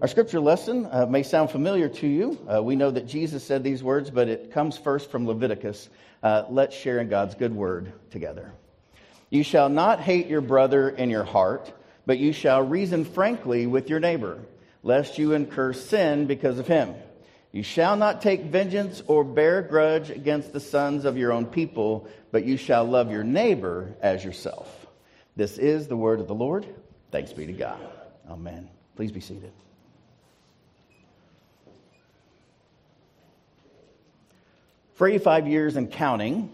Our scripture lesson uh, may sound familiar to you. Uh, we know that Jesus said these words, but it comes first from Leviticus. Uh, let's share in God's good word together. You shall not hate your brother in your heart, but you shall reason frankly with your neighbor, lest you incur sin because of him. You shall not take vengeance or bear grudge against the sons of your own people, but you shall love your neighbor as yourself. This is the word of the Lord. Thanks be to God. Amen. Please be seated. For 85 years and counting,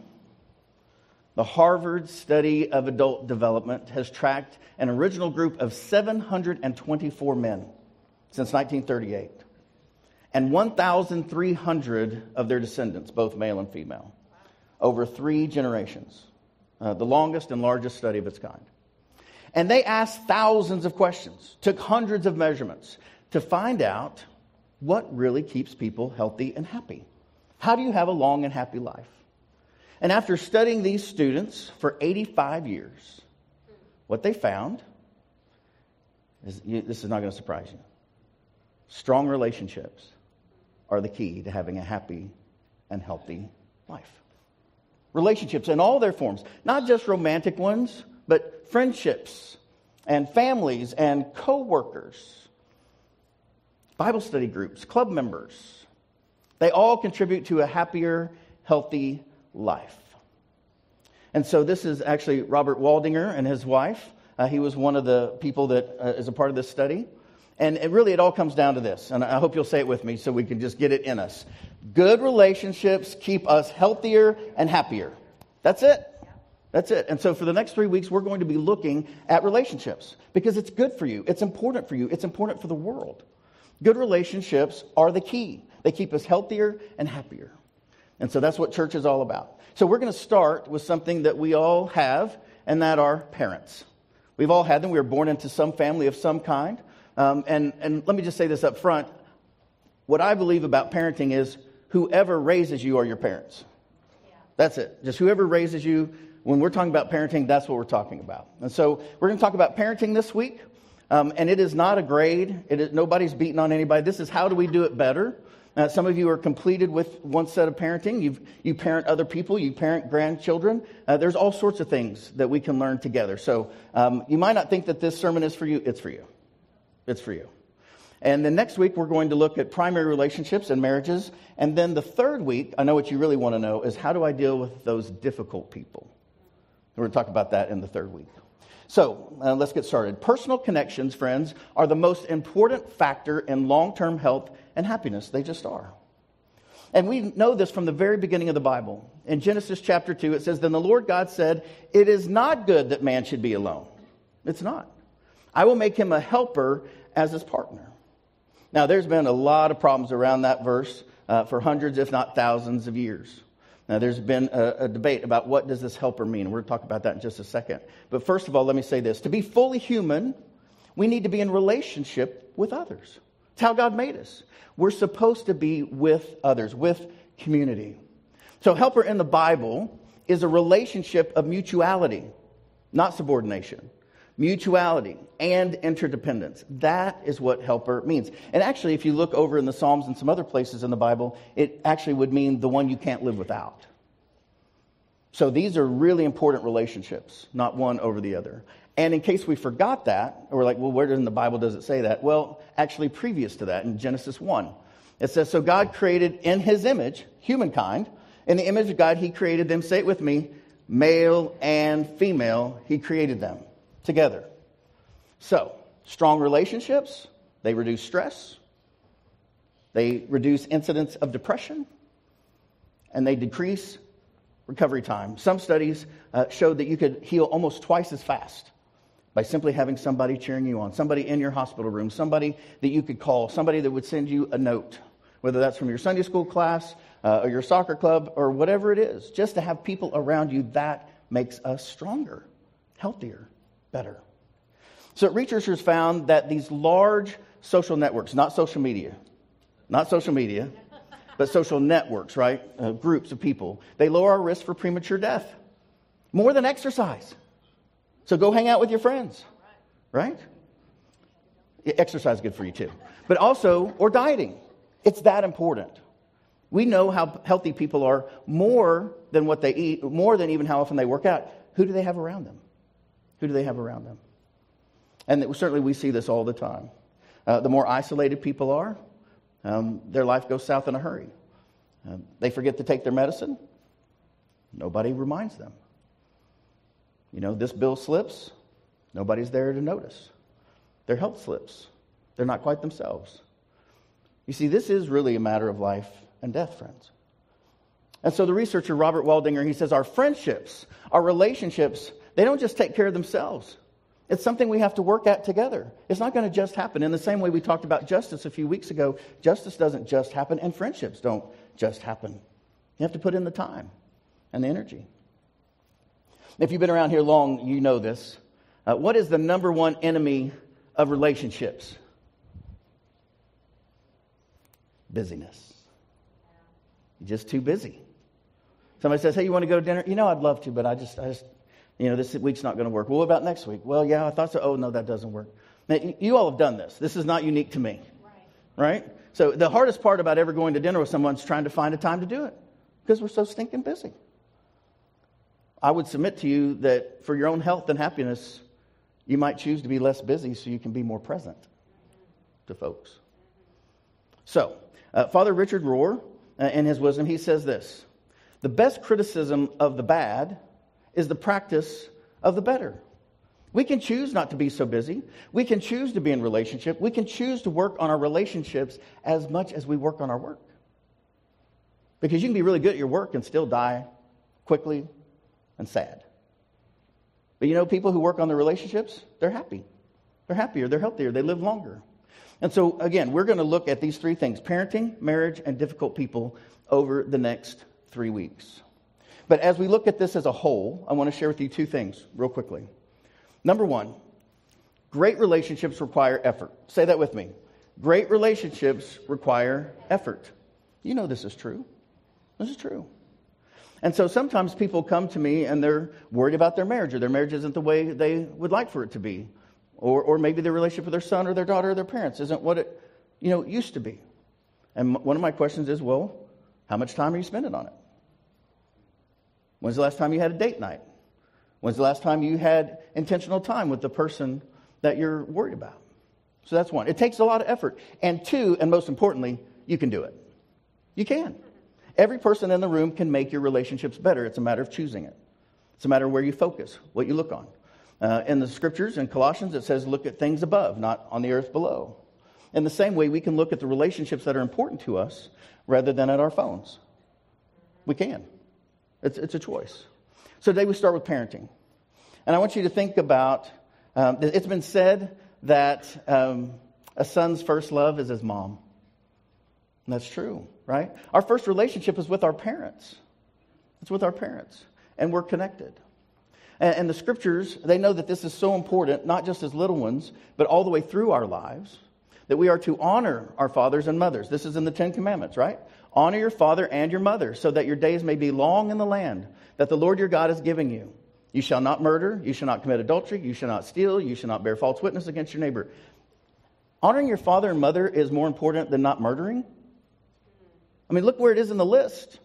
the Harvard Study of Adult Development has tracked an original group of 724 men since 1938 and 1,300 of their descendants, both male and female, over three generations, uh, the longest and largest study of its kind. And they asked thousands of questions, took hundreds of measurements to find out what really keeps people healthy and happy. How do you have a long and happy life? And after studying these students for 85 years, what they found is this is not going to surprise you. Strong relationships are the key to having a happy and healthy life. Relationships in all their forms, not just romantic ones, but friendships and families and co-workers, Bible study groups, club members, they all contribute to a happier, healthy life. And so this is actually Robert Waldinger and his wife. Uh, he was one of the people that uh, is a part of this study. And it really, it all comes down to this. And I hope you'll say it with me so we can just get it in us. Good relationships keep us healthier and happier. That's it. That's it. And so for the next three weeks, we're going to be looking at relationships because it's good for you. It's important for you. It's important for the world. Good relationships are the key. They keep us healthier and happier. And so that's what church is all about. So we're going to start with something that we all have, and that are parents. We've all had them. We were born into some family of some kind. Um, and, and let me just say this up front. What I believe about parenting is whoever raises you are your parents. Yeah. That's it. Just whoever raises you. When we're talking about parenting, that's what we're talking about. And so we're going to talk about parenting this week. Um, and it is not a grade. It is, nobody's beating on anybody. This is how do we do it better. Uh, some of you are completed with one set of parenting. You've, you parent other people, you parent grandchildren. Uh, there's all sorts of things that we can learn together. So um, you might not think that this sermon is for you. It's for you. It's for you. And then next week, we're going to look at primary relationships and marriages. And then the third week, I know what you really want to know is how do I deal with those difficult people? We're going to talk about that in the third week. So uh, let's get started. Personal connections, friends, are the most important factor in long term health and happiness. They just are. And we know this from the very beginning of the Bible. In Genesis chapter 2, it says, Then the Lord God said, It is not good that man should be alone. It's not. I will make him a helper as his partner. Now, there's been a lot of problems around that verse uh, for hundreds, if not thousands, of years. Now, there's been a, a, debate about what does this helper mean. We're going to talk about that in just a second. But first of all, let me say this. To be fully human, we need to be in relationship with others. It's how God made us. We're supposed to be with others, with community. So, helper in the Bible is a relationship of mutuality, not subordination mutuality, and interdependence. That is what helper means. And actually, if you look over in the Psalms and some other places in the Bible, it actually would mean the one you can't live without. So these are really important relationships, not one over the other. And in case we forgot that, or we're like, well, where in the Bible does it say that? Well, actually, previous to that, in Genesis 1, it says, So God created in his image, humankind. In the image of God, he created them. Say it with me male and female, he created them together. So, strong relationships, they reduce stress, they reduce incidence of depression, and they decrease recovery time. Some studies uh, showed that you could heal almost twice as fast by simply having somebody cheering you on, somebody in your hospital room, somebody that you could call, somebody that would send you a note, whether that's from your Sunday school class uh, or your soccer club or whatever it is. Just to have people around you, that makes us stronger, healthier, better. So researchers found that these large social networks, not social media, not social media, but social networks, right? Uh, groups of people, they lower our risk for premature death more than exercise. So go hang out with your friends, right? Exercise is good for you too. But also, or dieting. It's that important. We know how healthy people are more than what they eat, more than even how often they work out. Who do they have around them? Who do they have around them? And certainly we see this all the time. Uh, the more isolated people are, um, their life goes south in a hurry. Um, they forget to take their medicine. Nobody reminds them. You know, this bill slips, nobody's there to notice. Their health slips, they're not quite themselves. You see, this is really a matter of life and death, friends. And so the researcher Robert Waldinger, he says our friendships, our relationships, they don't just take care of themselves. It's something we have to work at together. It's not going to just happen. In the same way we talked about justice a few weeks ago, justice doesn't just happen, and friendships don't just happen. You have to put in the time and the energy. If you've been around here long, you know this. Uh, what is the number one enemy of relationships? Busyness. You're just too busy. Somebody says, Hey, you want to go to dinner? You know, I'd love to, but I just, I just you know, this week's not going to work. Well, what about next week? Well, yeah, I thought so. Oh, no, that doesn't work. Now, you all have done this. This is not unique to me. Right. right? So the hardest part about ever going to dinner with someone is trying to find a time to do it because we're so stinking busy. I would submit to you that for your own health and happiness, you might choose to be less busy so you can be more present to folks. So, uh, Father Richard Rohr, uh, in his wisdom, he says this The best criticism of the bad is the practice of the better. We can choose not to be so busy. We can choose to be in relationship. We can choose to work on our relationships as much as we work on our work. Because you can be really good at your work and still die quickly and sad. But you know, people who work on their relationships, they're happy. They're happier, they're healthier, they live longer. And so, again, we're going to look at these three things parenting, marriage, and difficult people over the next three weeks. But as we look at this as a whole, I want to share with you two things real quickly. Number one, great relationships require effort. Say that with me. Great relationships require effort. You know this is true. This is true. And so sometimes people come to me and they're worried about their marriage, or their marriage isn't the way they would like for it to be. Or, or maybe their relationship with their son or their daughter or their parents isn't what it you know, used to be. And one of my questions is, well, how much time are you spending on it? When's the last time you had a date night? When's the last time you had intentional time with the person that you're worried about? So that's one. It takes a lot of effort. And two, and most importantly, you can do it. You can. Every person in the room can make your relationships better. It's a matter of choosing it, it's a matter of where you focus, what you look on. Uh, in the scriptures, in Colossians, it says, look at things above, not on the earth below. In the same way, we can look at the relationships that are important to us rather than at our phones. We can. It's, it's a choice. So today we start with parenting. And I want you to think about um, it's been said that um, a son's first love is his mom. And that's true, right? Our first relationship is with our parents. It's with our parents, and we're connected. And, and the scriptures, they know that this is so important, not just as little ones, but all the way through our lives, that we are to honor our fathers and mothers. This is in the Ten Commandments, right? Honor your father and your mother, so that your days may be long in the land that the Lord your God is giving you. You shall not murder, you shall not commit adultery, you shall not steal, you shall not bear false witness against your neighbor. Honoring your father and mother is more important than not murdering. I mean, look where it is in the list.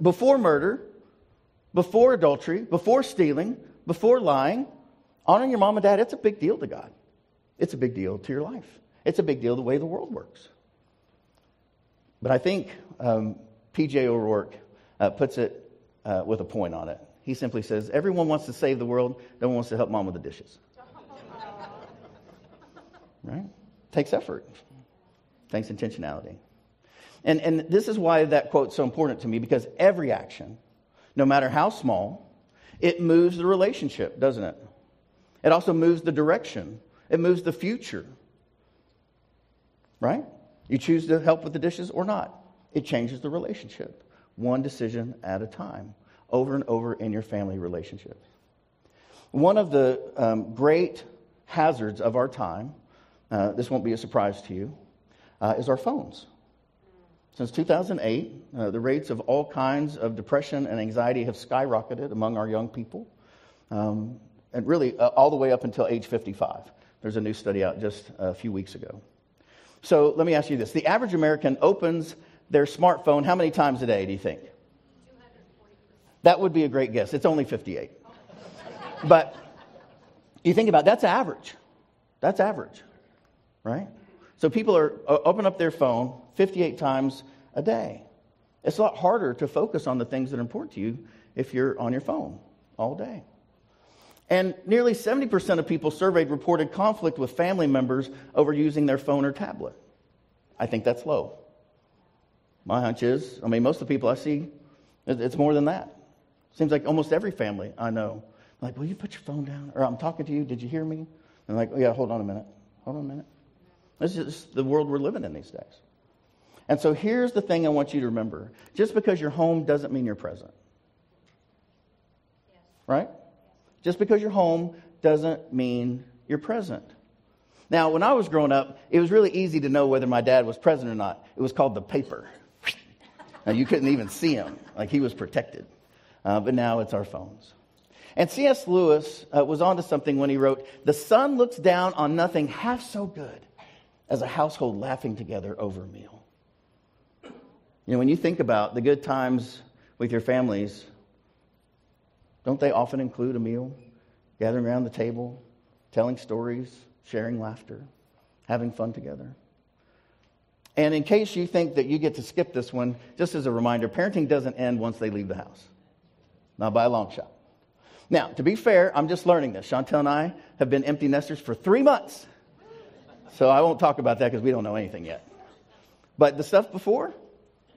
Before murder, before adultery, before stealing, before lying, honoring your mom and dad, it's a big deal to God. It's a big deal to your life. It's a big deal the way the world works. But I think um, P.J. O'Rourke uh, puts it uh, with a point on it. He simply says, Everyone wants to save the world, no one wants to help mom with the dishes. right? Takes effort, takes intentionality. And, and this is why that quote's so important to me because every action, no matter how small, it moves the relationship, doesn't it? It also moves the direction, it moves the future. Right? You choose to help with the dishes or not. It changes the relationship, one decision at a time, over and over in your family relationships. One of the um, great hazards of our time, uh, this won't be a surprise to you, uh, is our phones. Since 2008, uh, the rates of all kinds of depression and anxiety have skyrocketed among our young people, um, and really uh, all the way up until age 55. There's a new study out just a few weeks ago. So let me ask you this the average American opens their smartphone how many times a day, do you think? That would be a great guess. It's only 58. but you think about it, that's average. That's average, right? So people are open up their phone 58 times a day. It's a lot harder to focus on the things that are important to you if you're on your phone all day. And nearly 70% of people surveyed reported conflict with family members over using their phone or tablet. I think that's low. My hunch is, I mean, most of the people I see, it's more than that. Seems like almost every family I know, like, will you put your phone down? Or I'm talking to you, did you hear me? And like, oh, yeah, hold on a minute. Hold on a minute. This is the world we're living in these days. And so here's the thing I want you to remember just because you're home doesn't mean you're present. Yes. Right? Just because you're home doesn't mean you're present. Now, when I was growing up, it was really easy to know whether my dad was present or not. It was called the paper. now, you couldn't even see him, like he was protected. Uh, but now it's our phones. And C.S. Lewis uh, was onto something when he wrote, The sun looks down on nothing half so good as a household laughing together over a meal. You know, when you think about the good times with your families, don't they often include a meal, gathering around the table, telling stories, sharing laughter, having fun together? And in case you think that you get to skip this one, just as a reminder, parenting doesn't end once they leave the house. Not by a long shot. Now, to be fair, I'm just learning this. Chantel and I have been empty nesters for three months. So I won't talk about that because we don't know anything yet. But the stuff before,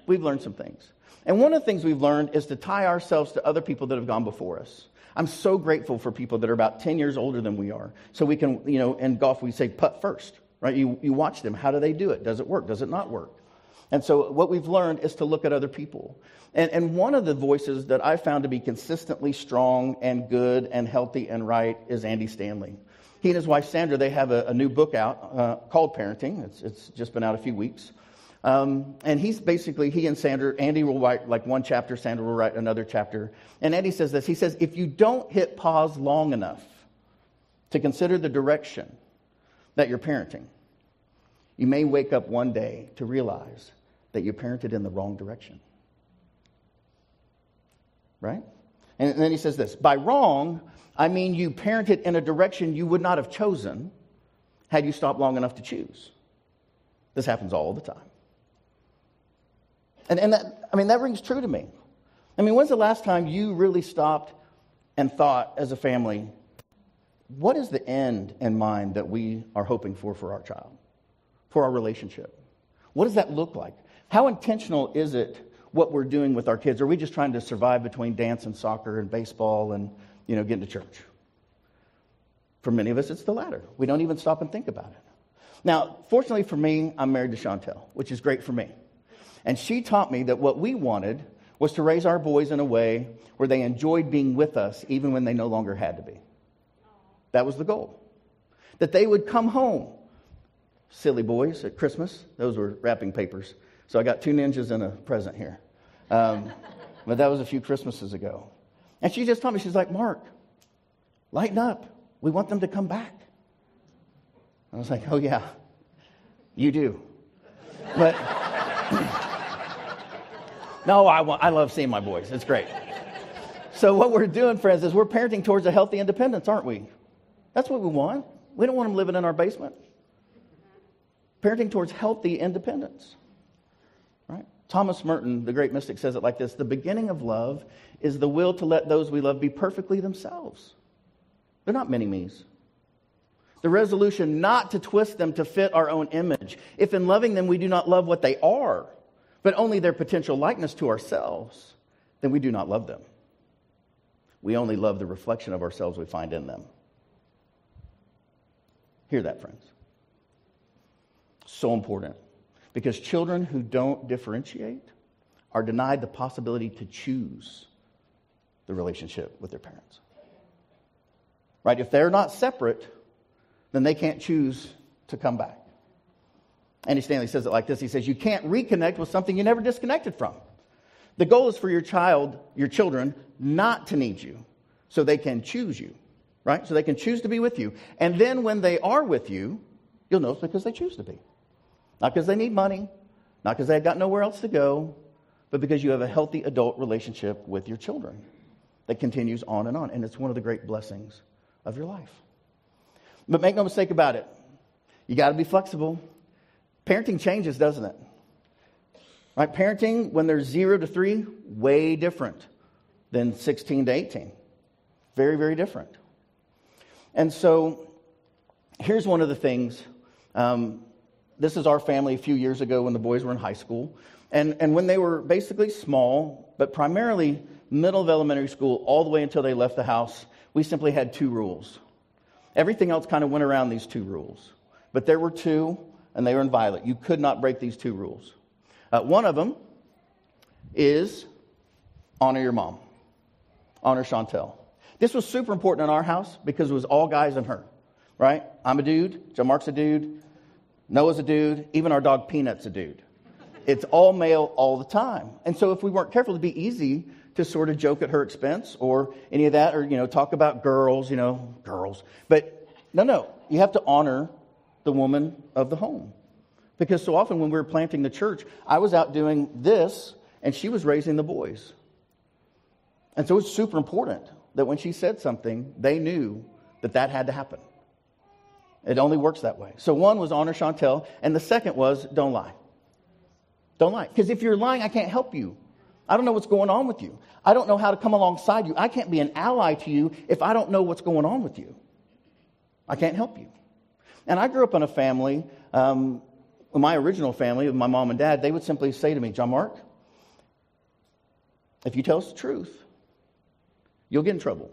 we've learned some things. And one of the things we've learned is to tie ourselves to other people that have gone before us. I'm so grateful for people that are about 10 years older than we are. So we can, you know, in golf, we say putt first, right? You, you watch them. How do they do it? Does it work? Does it not work? And so what we've learned is to look at other people. And, and one of the voices that I found to be consistently strong and good and healthy and right is Andy Stanley. He and his wife Sandra, they have a, a new book out uh, called Parenting. It's, it's just been out a few weeks. Um, and he's basically, he and Sandra, Andy will write like one chapter, Sandra will write another chapter. And Andy says this he says, if you don't hit pause long enough to consider the direction that you're parenting, you may wake up one day to realize that you parented in the wrong direction. Right? And then he says this by wrong, I mean you parented in a direction you would not have chosen had you stopped long enough to choose. This happens all the time. And, and that, I mean, that rings true to me. I mean, when's the last time you really stopped and thought as a family, what is the end in mind that we are hoping for for our child, for our relationship? What does that look like? How intentional is it what we're doing with our kids? Are we just trying to survive between dance and soccer and baseball and, you know, getting to church? For many of us, it's the latter. We don't even stop and think about it. Now, fortunately for me, I'm married to Chantel, which is great for me. And she taught me that what we wanted was to raise our boys in a way where they enjoyed being with us even when they no longer had to be. That was the goal. That they would come home. Silly boys at Christmas, those were wrapping papers. So I got two ninjas and a present here. Um, but that was a few Christmases ago. And she just told me, she's like, Mark, lighten up. We want them to come back. I was like, oh, yeah, you do. But. No, I, want, I love seeing my boys. It's great. So, what we're doing, friends, is we're parenting towards a healthy independence, aren't we? That's what we want. We don't want them living in our basement. Parenting towards healthy independence. Thomas Merton, the great mystic, says it like this The beginning of love is the will to let those we love be perfectly themselves. They're not mini me's. The resolution not to twist them to fit our own image. If in loving them we do not love what they are, but only their potential likeness to ourselves, then we do not love them. We only love the reflection of ourselves we find in them. Hear that, friends. So important. Because children who don't differentiate are denied the possibility to choose the relationship with their parents. Right? If they're not separate, then they can't choose to come back. Andy Stanley says it like this He says, You can't reconnect with something you never disconnected from. The goal is for your child, your children, not to need you so they can choose you, right? So they can choose to be with you. And then when they are with you, you'll know it's because they choose to be. Not because they need money, not because they've got nowhere else to go, but because you have a healthy adult relationship with your children that continues on and on. And it's one of the great blessings of your life. But make no mistake about it, you got to be flexible. Parenting changes, doesn't it? Right? Parenting, when they're zero to three, way different than 16 to 18. Very, very different. And so here's one of the things. Um, this is our family a few years ago when the boys were in high school. And, and when they were basically small, but primarily middle of elementary school, all the way until they left the house, we simply had two rules. Everything else kind of went around these two rules. But there were two, and they were inviolate. You could not break these two rules. Uh, one of them is honor your mom, honor Chantel. This was super important in our house because it was all guys and her, right? I'm a dude, John Mark's a dude, Noah's a dude, even our dog Peanut's a dude. It's all male all the time. And so if we weren't careful, it'd be easy to sort of joke at her expense or any of that, or, you know, talk about girls, you know, girls. But no, no, you have to honor the woman of the home. Because so often when we were planting the church, I was out doing this and she was raising the boys. And so it's super important that when she said something, they knew that that had to happen. It only works that way. So one was honor Chantel, and the second was don't lie. Don't lie. Because if you're lying, I can't help you. I don't know what's going on with you. I don't know how to come alongside you. I can't be an ally to you if I don't know what's going on with you. I can't help you. And I grew up in a family, um, my original family, my mom and dad, they would simply say to me, John Mark, if you tell us the truth, you'll get in trouble.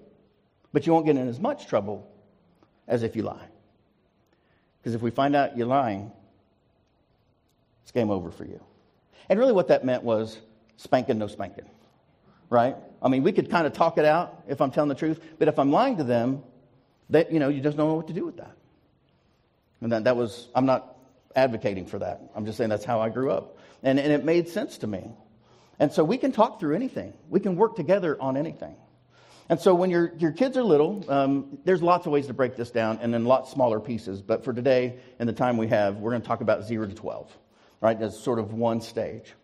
But you won't get in as much trouble as if you lie. Because if we find out you're lying, it's game over for you. And really, what that meant was spanking, no spanking, right? I mean, we could kind of talk it out if I'm telling the truth, but if I'm lying to them, that you know, you just don't know what to do with that. And that, that was, I'm not advocating for that. I'm just saying that's how I grew up. And, and it made sense to me. And so we can talk through anything, we can work together on anything. And so when your, your kids are little, um, there's lots of ways to break this down and in lots smaller pieces. But for today and the time we have, we're going to talk about 0 to 12, right? As sort of one stage.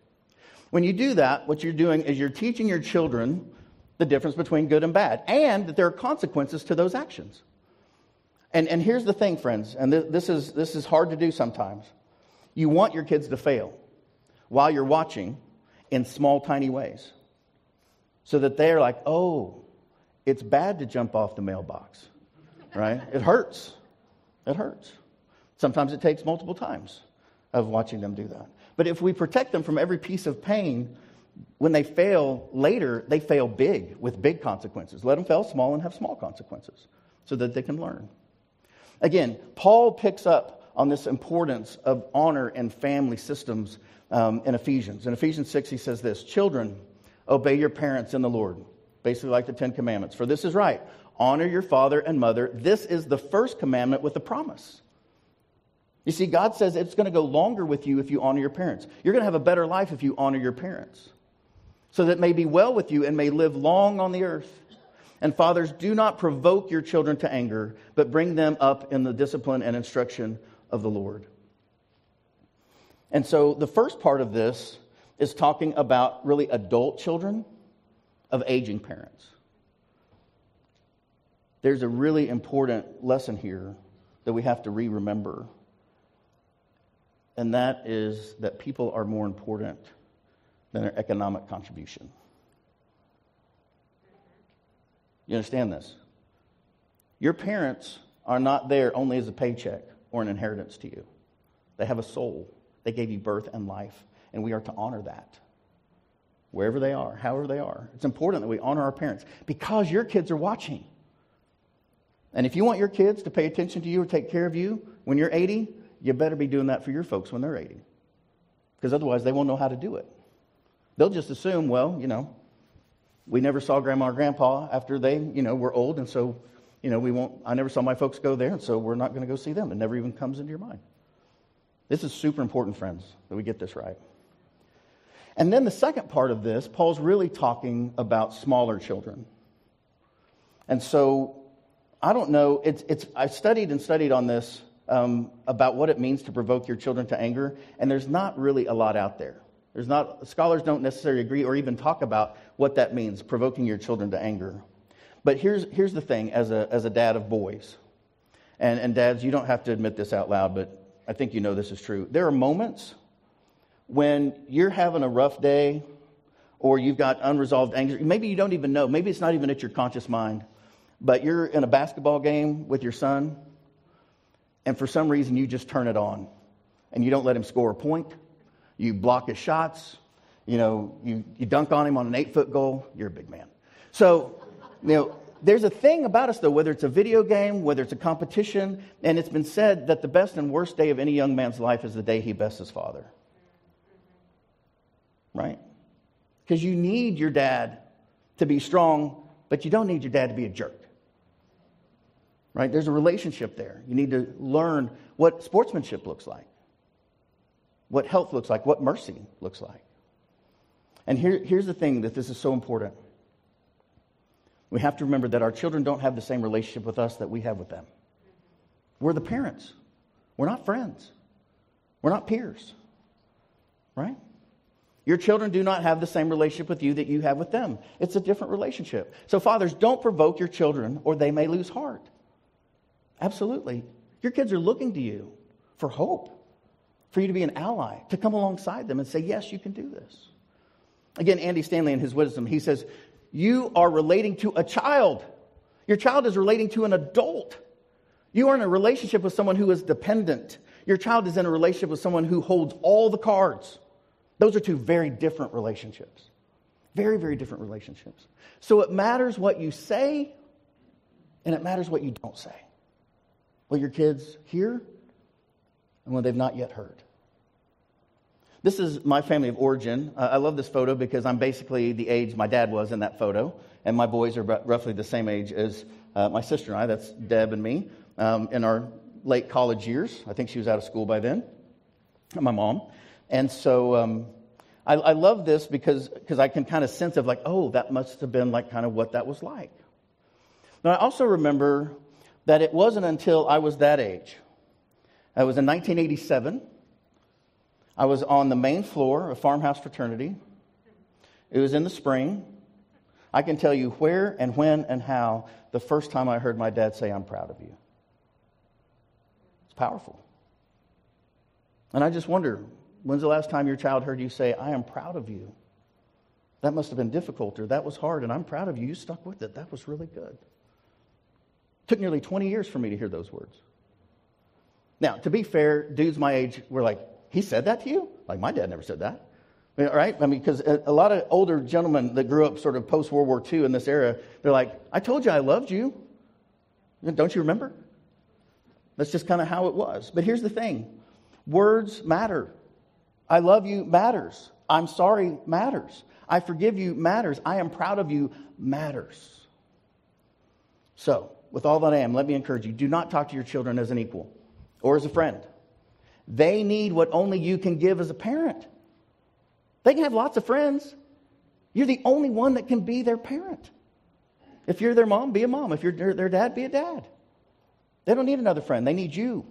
When you do that, what you're doing is you're teaching your children the difference between good and bad and that there are consequences to those actions. And, and here's the thing, friends, and th- this, is, this is hard to do sometimes. You want your kids to fail while you're watching in small, tiny ways so that they're like, oh, it's bad to jump off the mailbox, right? it hurts. It hurts. Sometimes it takes multiple times of watching them do that. But if we protect them from every piece of pain, when they fail later, they fail big with big consequences. Let them fail small and have small consequences so that they can learn. Again, Paul picks up on this importance of honor and family systems um, in Ephesians. In Ephesians 6, he says this Children, obey your parents in the Lord. Basically, like the Ten Commandments. For this is right honor your father and mother. This is the first commandment with a promise you see, God says it's going to go longer with you if you honor your parents. You're going to have a better life if you honor your parents, so that may be well with you and may live long on the earth. And fathers, do not provoke your children to anger, but bring them up in the discipline and instruction of the Lord. And so the first part of this is talking about really adult children of aging parents. There's a really important lesson here that we have to re remember and that is that people are more important than their economic contribution. You understand this? Your parents are not there only as a paycheck or an inheritance to you. They have a soul. They gave you birth and life, and we are to honor that. Wherever they are, however they are. It's important that we honor our parents because your kids are watching. And if you want your kids to pay attention to you or take care of you when you're 80, you better be doing that for your folks when they're 80. Because otherwise, they won't know how to do it. They'll just assume, well, you know, we never saw grandma or grandpa after they, you know, were old, and so, you know, we won't, I never saw my folks go there, and so we're not going to go see them. It never even comes into your mind. This is super important, friends, that we get this right. And then the second part of this, Paul's really talking about smaller children. And so I don't know. It's, it's, I've studied and studied on this um, about what it means to provoke your children to anger, and there's not really a lot out there. There's not, scholars don't necessarily agree or even talk about what that means, provoking your children to anger. But here's, here's the thing as a, as a dad of boys, and, and dads, you don't have to admit this out loud, but I think you know this is true. There are moments when you're having a rough day or you've got unresolved anger. Maybe you don't even know. Maybe it's not even at your conscious mind. But you're in a basketball game with your son, and for some reason you just turn it on and you don't let him score a point. You block his shots. You know, you, you dunk on him on an eight foot goal. You're a big man. So, you know, there's a thing about us, though, whether it's a video game, whether it's a competition, and it's been said that the best and worst day of any young man's life is the day he bests his father. Right? Because you need your dad to be strong, but you don't need your dad to be a jerk. Right? There's a relationship there. You need to learn what sportsmanship looks like, what health looks like, what mercy looks like. And here, here's the thing that this is so important. We have to remember that our children don't have the same relationship with us that we have with them. We're the parents. We're not friends. We're not peers. Right? Your children do not have the same relationship with you that you have with them. It's a different relationship. So, fathers, don't provoke your children or they may lose heart. Absolutely. Your kids are looking to you for hope, for you to be an ally, to come alongside them and say, Yes, you can do this. Again, Andy Stanley in his wisdom, he says, You are relating to a child. Your child is relating to an adult. You are in a relationship with someone who is dependent. Your child is in a relationship with someone who holds all the cards. Those are two very different relationships. Very, very different relationships. So it matters what you say, and it matters what you don't say. What your kids hear, and what they've not yet heard. This is my family of origin. I love this photo because I'm basically the age my dad was in that photo, and my boys are roughly the same age as uh, my sister and I. That's Deb and me um, in our late college years. I think she was out of school by then. My mom. And so um, I, I, love this because because I can kind of sense of like, oh, that must have been like kind of what that was like. Now, I also remember that it wasn't until I was that age. I was in 1987. I was on the main floor of Farmhouse Fraternity. It was in the spring. I can tell you where and when and how the first time I heard my dad say, I'm proud of you. It's powerful. And I just wonder When's the last time your child heard you say, I am proud of you? That must have been difficult, or that was hard, and I'm proud of you. You stuck with it. That was really good. It took nearly 20 years for me to hear those words. Now, to be fair, dudes my age were like, he said that to you? Like, my dad never said that. Right? I mean, because a lot of older gentlemen that grew up sort of post World War II in this era, they're like, I told you I loved you. Don't you remember? That's just kind of how it was. But here's the thing words matter. I love you matters. I'm sorry matters. I forgive you matters. I am proud of you matters. So, with all that I am, let me encourage you do not talk to your children as an equal or as a friend. They need what only you can give as a parent. They can have lots of friends. You're the only one that can be their parent. If you're their mom, be a mom. If you're their dad, be a dad. They don't need another friend. They need you.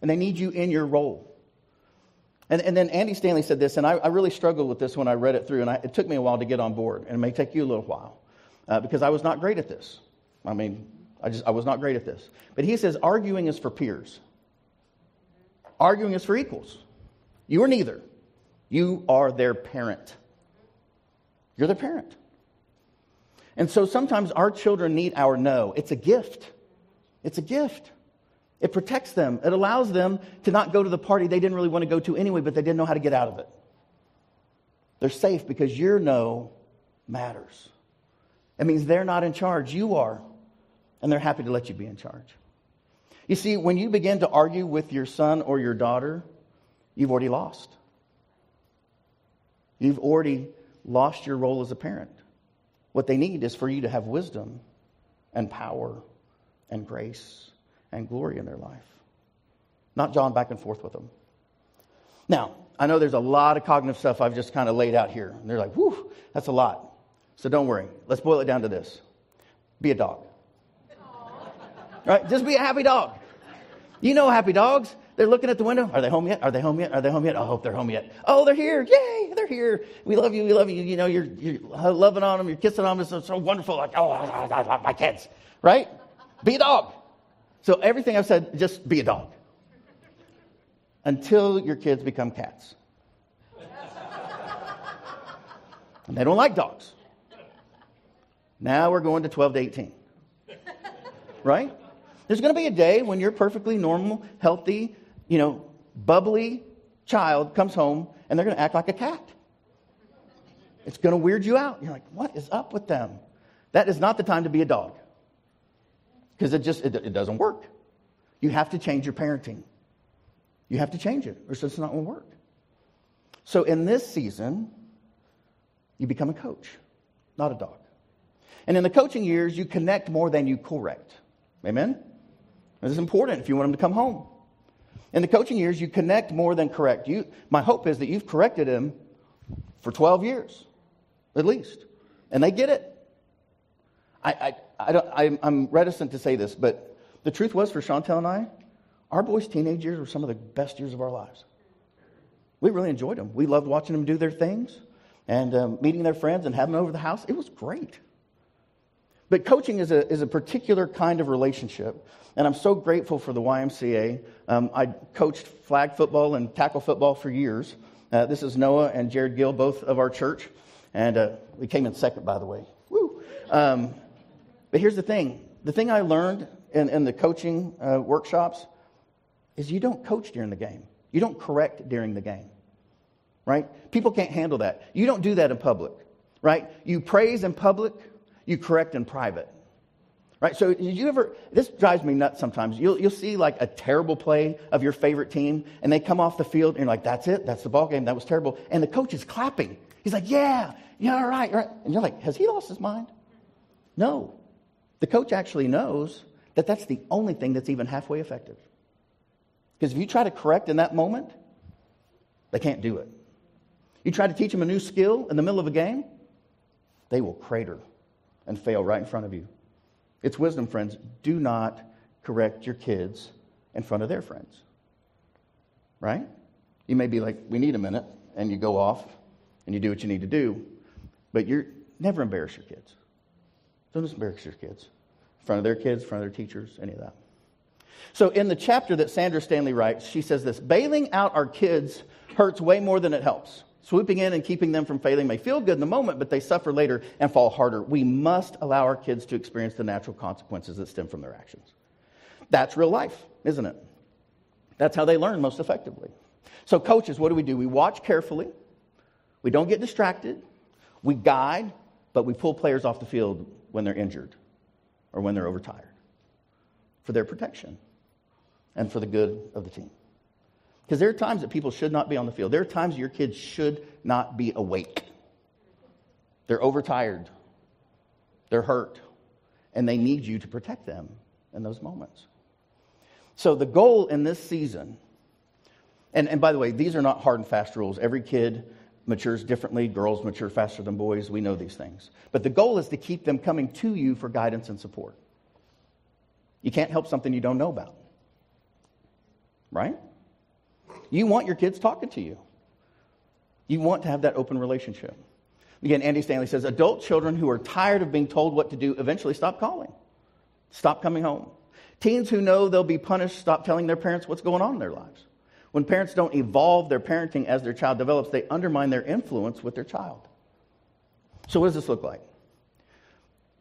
And they need you in your role. And, and then Andy Stanley said this, and I, I, really struggled with this when I read it through, and I, it took me a while to get on board, and it may take you a little while, uh, because I was not great at this. I mean, I just I was not great at this. But he says arguing is for peers. Arguing is for equals. You are neither. You are their parent. You're their parent. And so sometimes our children need our no. It's a gift. It's a gift. It protects them. It allows them to not go to the party they didn't really want to go to anyway, but they didn't know how to get out of it. They're safe because your no matters. It means they're not in charge, you are, and they're happy to let you be in charge. You see, when you begin to argue with your son or your daughter, you've already lost. You've already lost your role as a parent. What they need is for you to have wisdom and power and grace and glory in their life. Not John back and forth with them. Now, I know there's a lot of cognitive stuff I've just kind of laid out here. And they're like, whew, that's a lot. So don't worry. Let's boil it down to this be a dog. Right? Just be a happy dog. You know happy dogs. They're looking at the window. Are they home yet? Are they home yet? Are they home yet? I hope they're home yet. Oh, they're here. Yay, they're here. We love you. We love you. You know, you're, you're loving on them. You're kissing on them. It's so wonderful. Like, oh, I, I love my kids. Right? Be a dog. So everything I've said, just be a dog. Until your kids become cats. and they don't like dogs. Now we're going to 12 to 18. Right? There's going to be a day when your perfectly normal, healthy, you know, bubbly child comes home and they're going to act like a cat. It's going to weird you out. You're like, what is up with them? That is not the time to be a dog because it just it, it, doesn't work. You have to change your parenting. You have to change it, or it's not going to work. So in this season, you become a coach, not a dog. And in the coaching years, you connect more than you correct. Amen? This is important if you want them to come home. In the coaching years, you connect more than correct. You, my hope is that you've corrected him for 12 years, at least. And they get it. I, I, I don't, I, I'm reticent to say this, but the truth was for Chantel and I, our boys' teenage years were some of the best years of our lives. We really enjoyed them. We loved watching them do their things and um, meeting their friends and having them over the house. It was great. But coaching is a, is a particular kind of relationship. And I'm so grateful for the YMCA. Um, I coached flag football and tackle football for years. Uh, this is Noah and Jared Gill, both of our church. And uh, we came in second, by the way. Woo! Um, but here's the thing the thing I learned in, in the coaching uh, workshops is you don't coach during the game, you don't correct during the game. Right? People can't handle that. You don't do that in public. Right? You praise in public you correct in private. Right? So, did you ever, this drives me nuts sometimes. You'll, you'll see like a terrible play of your favorite team, and they come off the field, and you're like, that's it, that's the ball game, that was terrible. And the coach is clapping. He's like, yeah, yeah, all right, all right. And you're like, has he lost his mind? No. The coach actually knows that that's the only thing that's even halfway effective. Because if you try to correct in that moment, they can't do it. You try to teach them a new skill in the middle of a game, they will crater and fail right in front of you. It's wisdom, friends. Do not correct your kids in front of their friends. Right? You may be like, we need a minute, and you go off and you do what you need to do, but you're never embarrass your kids. Don't embarrass your kids in front of their kids, in front of their teachers, any of that. So, in the chapter that Sandra Stanley writes, she says this bailing out our kids hurts way more than it helps. Swooping in and keeping them from failing may feel good in the moment, but they suffer later and fall harder. We must allow our kids to experience the natural consequences that stem from their actions. That's real life, isn't it? That's how they learn most effectively. So, coaches, what do we do? We watch carefully, we don't get distracted, we guide, but we pull players off the field when they're injured or when they're overtired for their protection and for the good of the team. Because there are times that people should not be on the field. There are times your kids should not be awake. They're overtired, they're hurt, and they need you to protect them in those moments. So, the goal in this season, and, and by the way, these are not hard and fast rules. Every kid matures differently. Girls mature faster than boys. We know these things. But the goal is to keep them coming to you for guidance and support. You can't help something you don't know about. Right? You want your kids talking to you. You want to have that open relationship. Again, Andy Stanley says adult children who are tired of being told what to do eventually stop calling, stop coming home. Teens who know they'll be punished stop telling their parents what's going on in their lives. When parents don't evolve their parenting as their child develops, they undermine their influence with their child. So, what does this look like?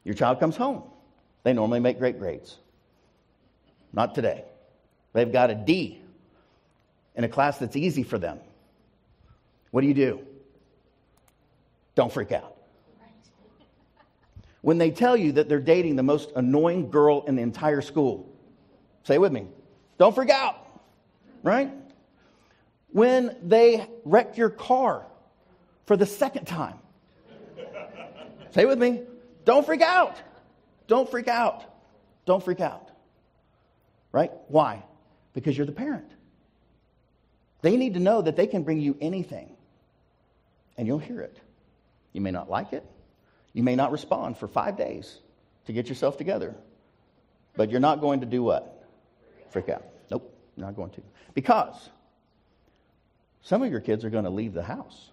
Your child comes home. They normally make great grades. Not today. They've got a D in a class that's easy for them, what do you do? Don't freak out. When they tell you that they're dating the most annoying girl in the entire school, say with me, don't freak out, right? When they wreck your car for the second time, say with me, don't freak out. Don't freak out. Don't freak out. Right? Why? Because you're the parent. They need to know that they can bring you anything, and you'll hear it. You may not like it. You may not respond for five days to get yourself together. But you're not going to do what? Freak out. Nope, not going to. Because some of your kids are going to leave the house.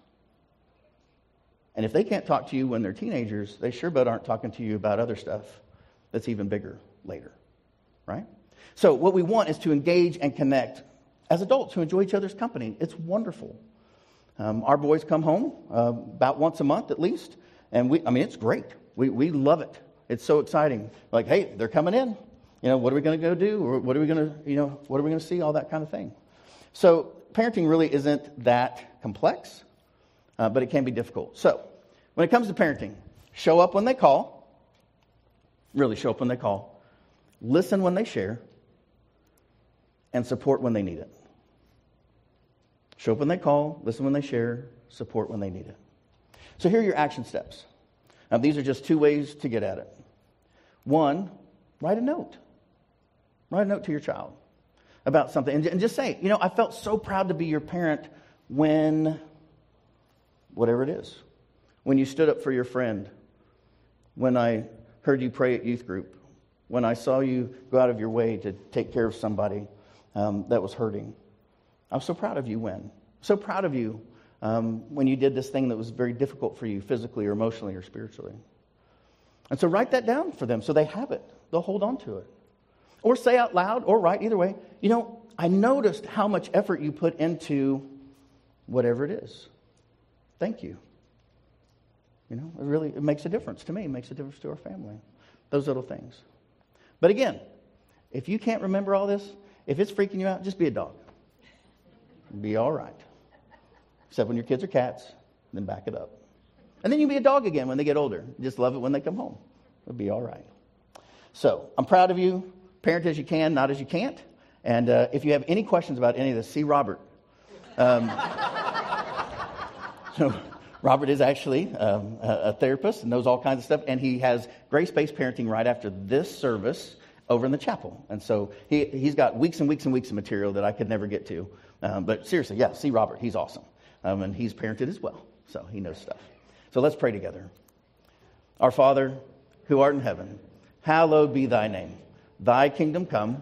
And if they can't talk to you when they're teenagers, they sure but aren't talking to you about other stuff that's even bigger later, right? So, what we want is to engage and connect as adults who enjoy each other's company. It's wonderful. Um, our boys come home uh, about once a month at least, and we, I mean, it's great. We, we love it. It's so exciting. Like, hey, they're coming in. You know, what are we going to go do? Or what are we going to, you know, what are we going to see? All that kind of thing. So, parenting really isn't that complex, uh, but it can be difficult. So, when it comes to parenting, show up when they call. Really show up when they call. Listen when they share. And support when they need it. Show up when they call, listen when they share, support when they need it. So here are your action steps. Now, these are just two ways to get at it. One, write a note. Write a note to your child about something. And, just say, you know, I felt so proud to be your parent when, whatever it is, when you stood up for your friend, when I heard you pray at youth group, when I saw you go out of your way to take care of somebody um, that was hurting. I'm so proud of you when. So proud of you um, when you did this thing that was very difficult for you physically or emotionally or spiritually. And so write that down for them so they have it. They'll hold on to it. Or say out loud or write, either way. You know, I noticed how much effort you put into whatever it is. Thank you. You know, it really it makes a difference to me, it makes a difference to our family. Those little things. But again, if you can't remember all this, if it's freaking you out, just be a dog. Be all right. Except when your kids are cats, then back it up. And then you'll be a dog again when they get older. Just love it when they come home. It'll be all right. So I'm proud of you. Parent as you can, not as you can't. And uh, if you have any questions about any of this, see Robert. Um, so Robert is actually um, a therapist and knows all kinds of stuff, and he has grace based parenting right after this service over in the chapel. And so he, he's got weeks and weeks and weeks of material that I could never get to. Um, but seriously, yeah, see Robert. He's awesome. Um, and he's parented as well, so he knows stuff. So let's pray together. Our Father, who art in heaven, hallowed be thy name. Thy kingdom come,